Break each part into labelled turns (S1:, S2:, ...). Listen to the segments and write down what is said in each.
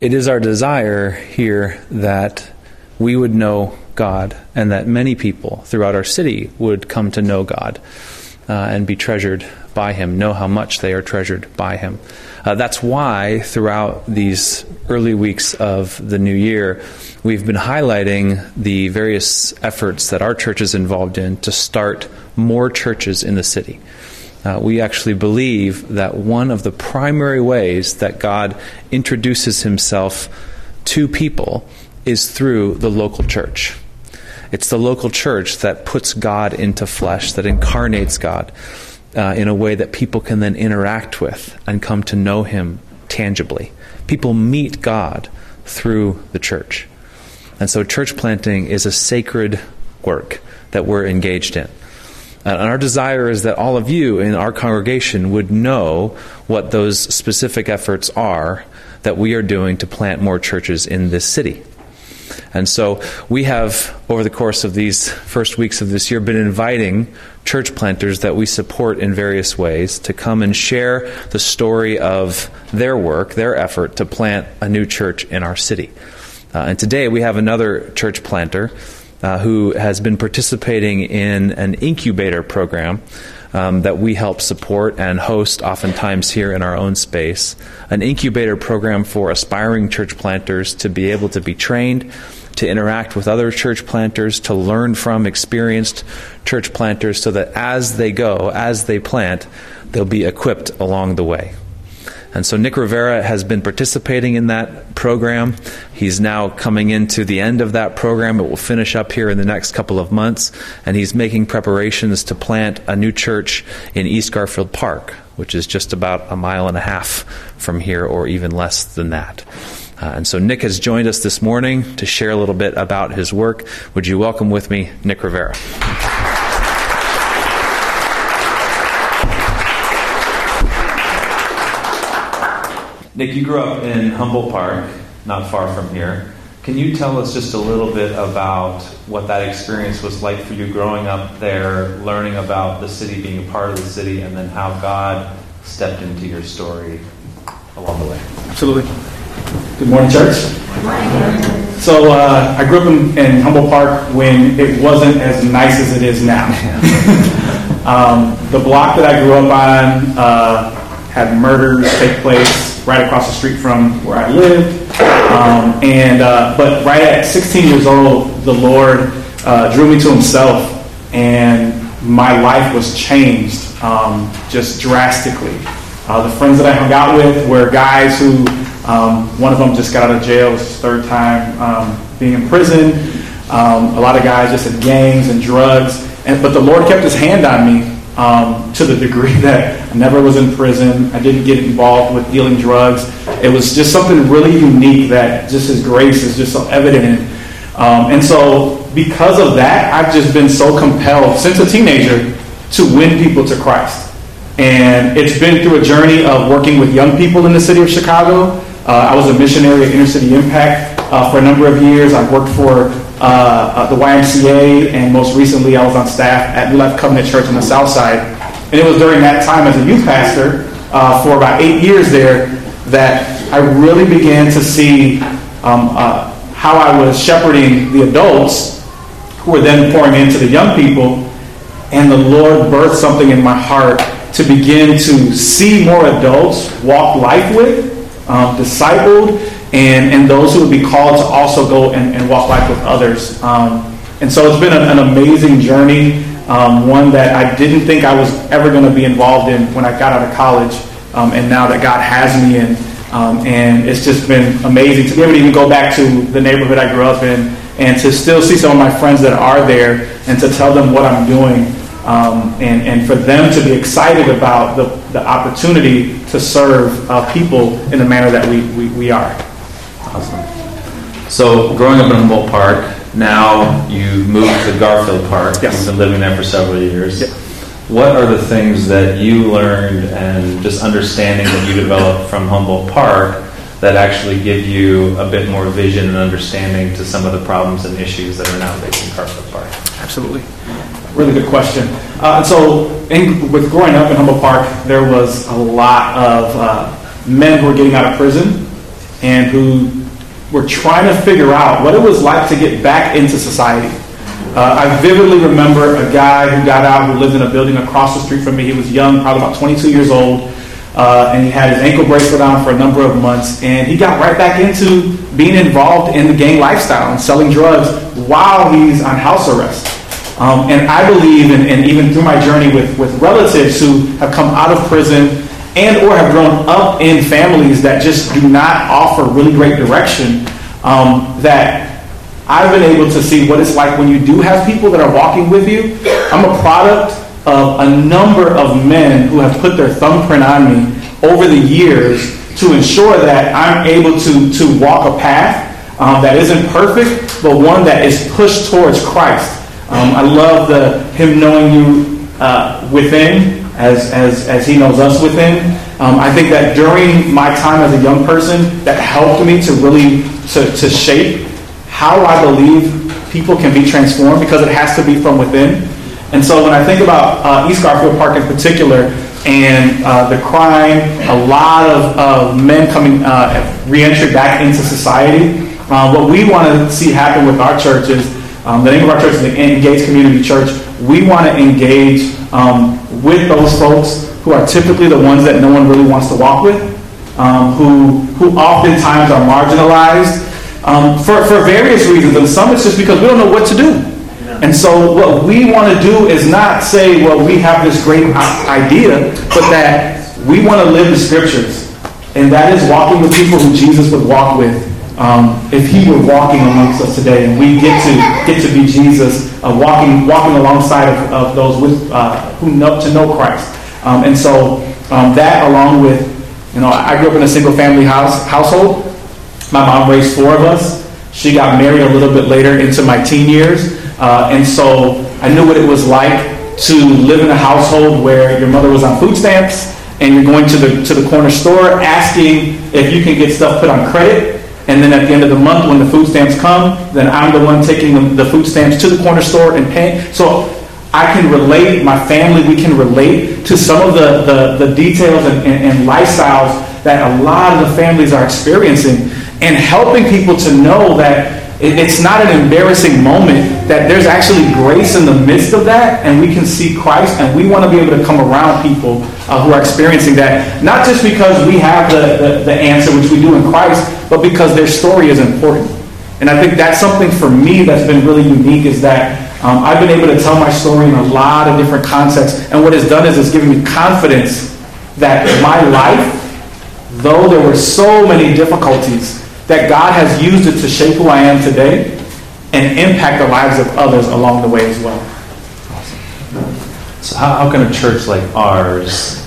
S1: It is our desire here that we would know God and that many people throughout our city would come to know God uh, and be treasured by Him, know how much they are treasured by Him. Uh, that's why throughout these early weeks of the new year, we've been highlighting the various efforts that our church is involved in to start more churches in the city. Uh, we actually believe that one of the primary ways that God introduces himself to people is through the local church. It's the local church that puts God into flesh, that incarnates God uh, in a way that people can then interact with and come to know Him tangibly. People meet God through the church. And so, church planting is a sacred work that we're engaged in. And our desire is that all of you in our congregation would know what those specific efforts are that we are doing to plant more churches in this city. And so we have, over the course of these first weeks of this year, been inviting church planters that we support in various ways to come and share the story of their work, their effort to plant a new church in our city. Uh, and today we have another church planter uh, who has been participating in an incubator program um, that we help support and host oftentimes here in our own space. An incubator program for aspiring church planters to be able to be trained, to interact with other church planters, to learn from experienced church planters so that as they go, as they plant, they'll be equipped along the way. And so Nick Rivera has been participating in that program. He's now coming into the end of that program. It will finish up here in the next couple of months. And he's making preparations to plant a new church in East Garfield Park, which is just about a mile and a half from here, or even less than that. Uh, and so Nick has joined us this morning to share a little bit about his work. Would you welcome with me Nick Rivera? Nick, you grew up in Humboldt Park, not far from here. Can you tell us just a little bit about what that experience was like for you growing up there, learning about the city, being a part of the city, and then how God stepped into your story along the way?
S2: Absolutely. Good morning, church. Good morning. So uh, I grew up in, in, Humboldt Park when it wasn't as nice as it is now. um, the block that I grew up on uh, had murders take place right across the street from where I lived. Um, and uh, but right at 16 years old, the Lord uh, drew me to Himself, and my life was changed um, just drastically. Uh, the friends that I hung out with were guys who, um, one of them just got out of jail. His third time um, being in prison. Um, a lot of guys just in gangs and drugs. And, but the Lord kept His hand on me um, to the degree that I never was in prison. I didn't get involved with dealing drugs. It was just something really unique that just His grace is just so evident in. Um, and so, because of that, I've just been so compelled since a teenager to win people to Christ. And it's been through a journey of working with young people in the city of Chicago. Uh, I was a missionary at Inner City Impact uh, for a number of years. I worked for uh, uh, the YMCA, and most recently I was on staff at Life Covenant Church on the South Side. And it was during that time as a youth pastor uh, for about eight years there that I really began to see um, uh, how I was shepherding the adults who were then pouring into the young people. And the Lord birthed something in my heart to begin to see more adults walk life with, um, discipled, and, and those who would be called to also go and, and walk life with others. Um, and so it's been an, an amazing journey, um, one that I didn't think I was ever going to be involved in when I got out of college, um, and now that God has me in. Um, and it's just been amazing to be able to even go back to the neighborhood I grew up in and to still see some of my friends that are there and to tell them what I'm doing. Um, and, and for them to be excited about the, the opportunity to serve uh, people in the manner that we, we, we are.
S1: Awesome. So, growing up in Humboldt Park, now you moved to Garfield Park.
S2: Yes.
S1: You've been living there for several years.
S2: Yep.
S1: What are the things that you learned and just understanding that you developed from Humboldt Park that actually give you a bit more vision and understanding to some of the problems and issues that are now facing Garfield Park?
S2: Absolutely. Really good question. Uh, so, in, with growing up in Humboldt Park, there was a lot of uh, men who were getting out of prison and who were trying to figure out what it was like to get back into society. Uh, I vividly remember a guy who got out who lived in a building across the street from me. He was young, probably about 22 years old, uh, and he had his ankle bracelet on for a number of months. And he got right back into being involved in the gang lifestyle and selling drugs while he's on house arrest. Um, and I believe, and, and even through my journey with, with relatives who have come out of prison and or have grown up in families that just do not offer really great direction, um, that I've been able to see what it's like when you do have people that are walking with you. I'm a product of a number of men who have put their thumbprint on me over the years to ensure that I'm able to, to walk a path um, that isn't perfect, but one that is pushed towards Christ. Um, I love the him knowing you uh, within as, as, as he knows us within. Um, I think that during my time as a young person, that helped me to really to, to shape how I believe people can be transformed because it has to be from within. And so when I think about uh, East Garfield Park in particular and uh, the crime, a lot of, of men coming uh, reentry back into society, uh, what we want to see happen with our church is um, the name of our church is the Engage Community Church. We want to engage um, with those folks who are typically the ones that no one really wants to walk with, um, who, who oftentimes are marginalized um, for, for various reasons. And some it's just because we don't know what to do. And so what we want to do is not say, well, we have this great idea, but that we want to live the scriptures. And that is walking with people who Jesus would walk with um, if he were walking amongst us today. And we get to get to be Jesus, uh, walking walking alongside of, of those with, uh, who know to know Christ. Um, and so um, that along with, you know, I grew up in a single family house household. My mom raised four of us. She got married a little bit later into my teen years. Uh, and so I knew what it was like to live in a household where your mother was on food stamps and you're going to the, to the corner store asking if you can get stuff put on credit. And then at the end of the month, when the food stamps come, then I'm the one taking the, food stamps to the corner store and paying. So I can relate, my family, we can relate to some of the, the, the details and, and, and lifestyles that a lot of the families are experiencing and helping people to know that it's not an embarrassing moment, that there's actually grace in the midst of that, and we can see Christ, and we want to be able to come around people uh, who are experiencing that, not just because we have the, the, the answer, which we do in Christ, but because their story is important. And I think that's something for me that's been really unique is that um, I've been able to tell my story in a lot of different contexts, and what it's done is it's given me confidence that my life, though there were so many difficulties, that God has used it to shape who I am today and impact the lives of others along the way as well.
S1: Awesome. So, how, how can a church like ours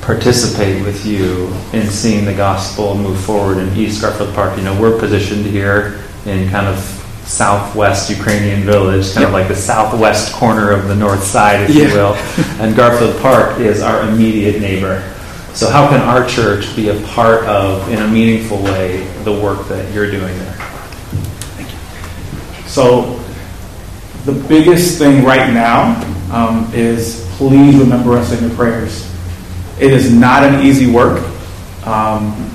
S1: participate with you in seeing the gospel move forward in East Garfield Park? You know, we're positioned here in kind of southwest Ukrainian village, kind yep. of like the southwest corner of the north side, if yeah. you will. and Garfield Park is our immediate neighbor. So, how can our church be a part of, in a meaningful way, the work that you're doing there?
S2: Thank you. So, the biggest thing right now um, is please remember us in your prayers. It is not an easy work, um,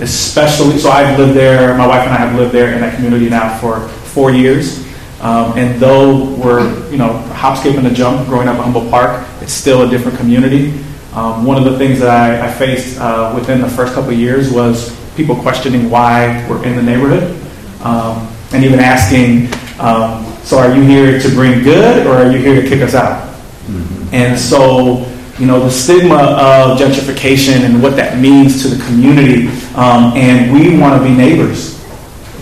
S2: especially. So, I've lived there, my wife and I have lived there in that community now for four years. Um, and though we're, you know, hop, skip, and a jump growing up in Humboldt Park, it's still a different community. Um, one of the things that I, I faced uh, within the first couple years was people questioning why we're in the neighborhood, um, and even asking, um, "So are you here to bring good, or are you here to kick us out?" Mm-hmm. And so, you know, the stigma of gentrification and what that means to the community, um, and we want to be neighbors.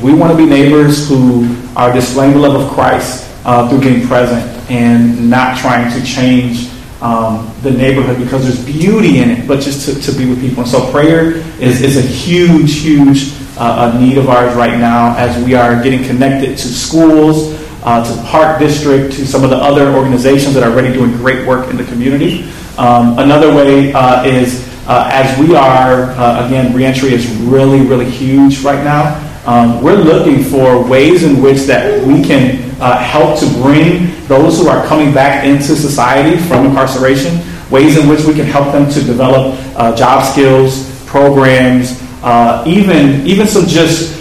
S2: We want to be neighbors who are displaying the love of Christ uh, through being present and not trying to change um, the neighborhood because there's beauty in it, but just to, to be with people. And so prayer is, is a huge, huge uh, need of ours right now as we are getting connected to schools, uh, to the Park District, to some of the other organizations that are already doing great work in the community. Um, another way uh, is uh, as we are, uh, again, reentry is really, really huge right now. Um, we're looking for ways in which that we can uh, help to bring those who are coming back into society from incarceration, ways in which we can help them to develop uh, job skills, programs, uh, even even some just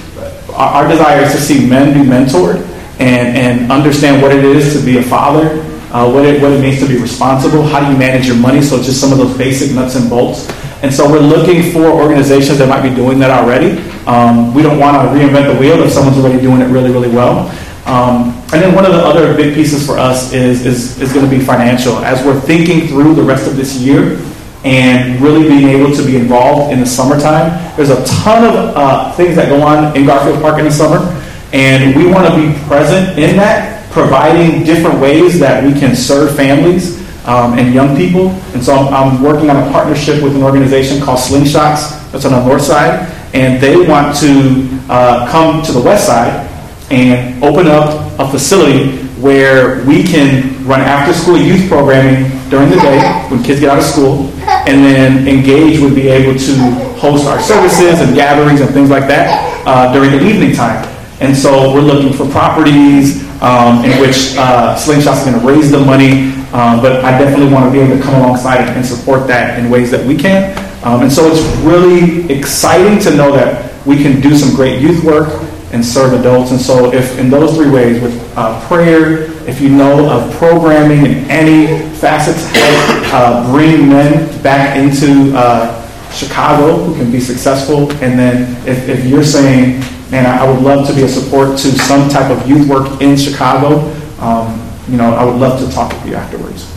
S2: our, our desire is to see men be mentored and, and understand what it is to be a father, uh, what, it, what it means to be responsible, how do you manage your money, so just some of those basic nuts and bolts. And so we're looking for organizations that might be doing that already. Um, we don't want to reinvent the wheel if someone's already doing it really, really well. Um, and then one of the other big pieces for us is, is, is going to be financial. As we're thinking through the rest of this year and really being able to be involved in the summertime, there's a ton of uh, things that go on in Garfield Park in the summer. And we want to be present in that, providing different ways that we can serve families um, and young people. And so I'm, I'm, working on a partnership with an organization called Slingshots that's on the north side. And they want to uh, come to the west side and open up a facility where we can run after school youth programming during the day when kids get out of school and then engage would be able to host our services and gatherings and things like that uh, during the evening time. And so we're looking for properties um, in which uh, Slingshot's going to raise the money, um, but I definitely want to be able to come alongside and support that in ways that we can. Um, and so it's really exciting to know that we can do some great youth work and serve adults. And so, if in those three ways, with uh, prayer, if you know of programming in any facets, help uh, bring men back into uh, Chicago who can be successful. And then, if, if you're saying, and I would love to be a support to some type of youth work in Chicago. Um, you know, I would love to talk with you afterwards.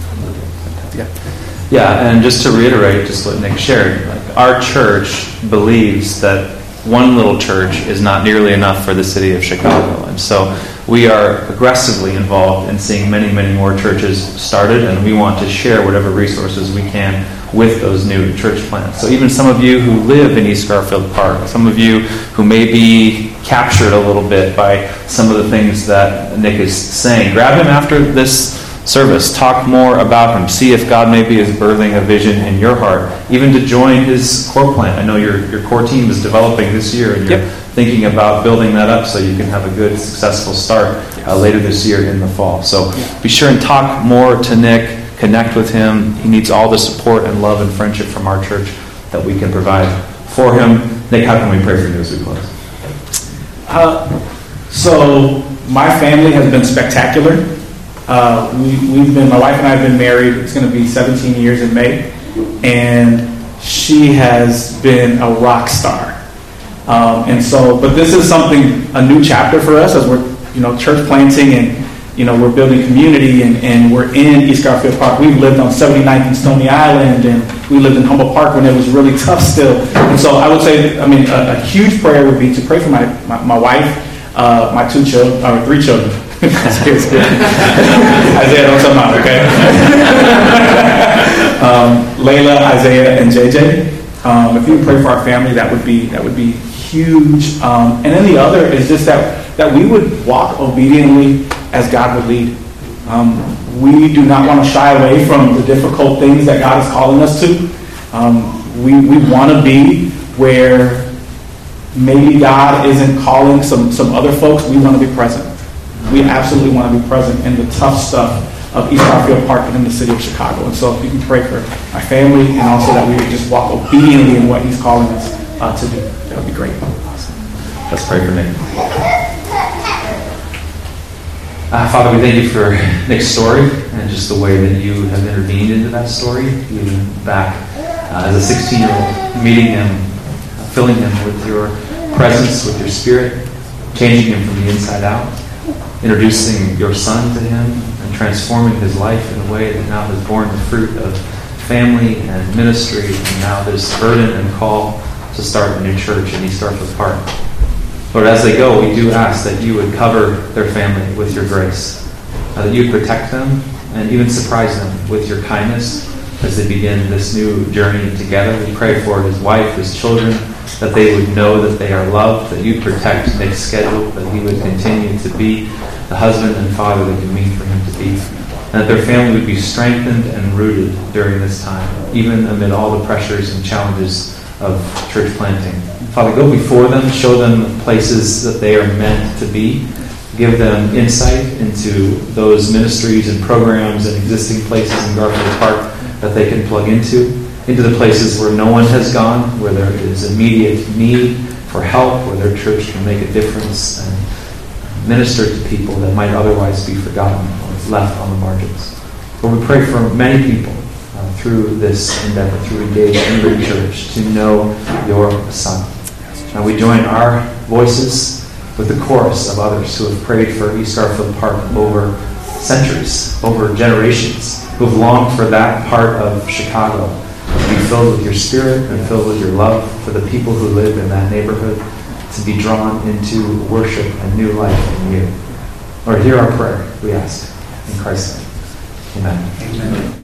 S1: Yeah. And just to reiterate just what Nick shared, like our church believes that one little church is not nearly enough for the city of Chicago. And so we are aggressively involved in seeing many, many more churches started, and we want to share whatever resources we can with those new church plants. So even some of you who live in East Garfield Park, some of you who may be captured a little bit by some of the things that Nick is saying, grab him after this service. Talk more about him. See if God maybe is birthing a vision in your heart, even to join his core plant. I know your, your core team is developing this year, and you're yep. thinking about building that up so you can have a good, successful start uh, later this year in the fall. So be sure and talk more to Nick connect with him. He needs all the support and love and friendship from our church that we can provide for him. Nick, how can we pray for you as we close?
S2: Uh, so, my family has been spectacular. Uh, we, we've been, my wife and I have been married. It's going to be 17 years in May. And she has been a rock star. Um, and so, but this is something, a new chapter for us as we're, you know, church planting and you know, we're building community and, and we're in East Garfield Park. We've lived on 79th and Stony Island and we lived in Humboldt Park when it was really tough still. And so I would say, I mean, a, a huge prayer would be to pray for my, my, my wife, uh, my two children, or three children. Isaiah, don't tell mom, okay? um, Layla, Isaiah, and JJ. Um, if you pray for our family, that would be that would be huge. Um, and then the other is just that that we would walk obediently as God would lead. Um, we do not want to shy away from the difficult things that God is calling us to. Um, we we want to be where maybe God isn't calling some, some other folks. We want to be present. We absolutely want to be present in the tough stuff of East Garfield Park and in the city of Chicago. And so if you can pray for my family and also that we would just walk obediently in what he's calling us uh, to do, that would be great.
S1: Awesome. Let's pray for Nick. Uh, Father, we thank you for Nick's story and just the way that you have intervened into that story, even back uh, as a 16 year old, meeting him, uh, filling him with your presence, with your spirit, changing him from the inside out, introducing your son to him, and transforming his life in a way that now has borne the fruit of family and ministry, and now this burden and call to start a new church in East Garfield Park. Lord, as they go, we do ask that you would cover their family with your grace, uh, that you protect them and even surprise them with your kindness as they begin this new journey together. We pray for his wife, his children, that they would know that they are loved, that you protect their schedule, that he would continue to be the husband and father that you mean for him to be, and that their family would be strengthened and rooted during this time, even amid all the pressures and challenges of church planting. Father, go before them, show them places that they are meant to be, give them insight into those ministries and programs and existing places in Garfield Park that they can plug into, into the places where no one has gone, where there is immediate need for help, where their church can make a difference and minister to people that might otherwise be forgotten or left on the margins. But we pray for many people uh, through this endeavor, through Engage Angry Church, to know your Son. Now we join our voices with the chorus of others who have prayed for East Garfield Park over centuries, over generations, who have longed for that part of Chicago filled with your spirit and filled with your love for the people who live in that neighborhood, to be drawn into worship and new life in you. Lord, hear our prayer, we ask. In Christ's name. Amen.
S2: Amen.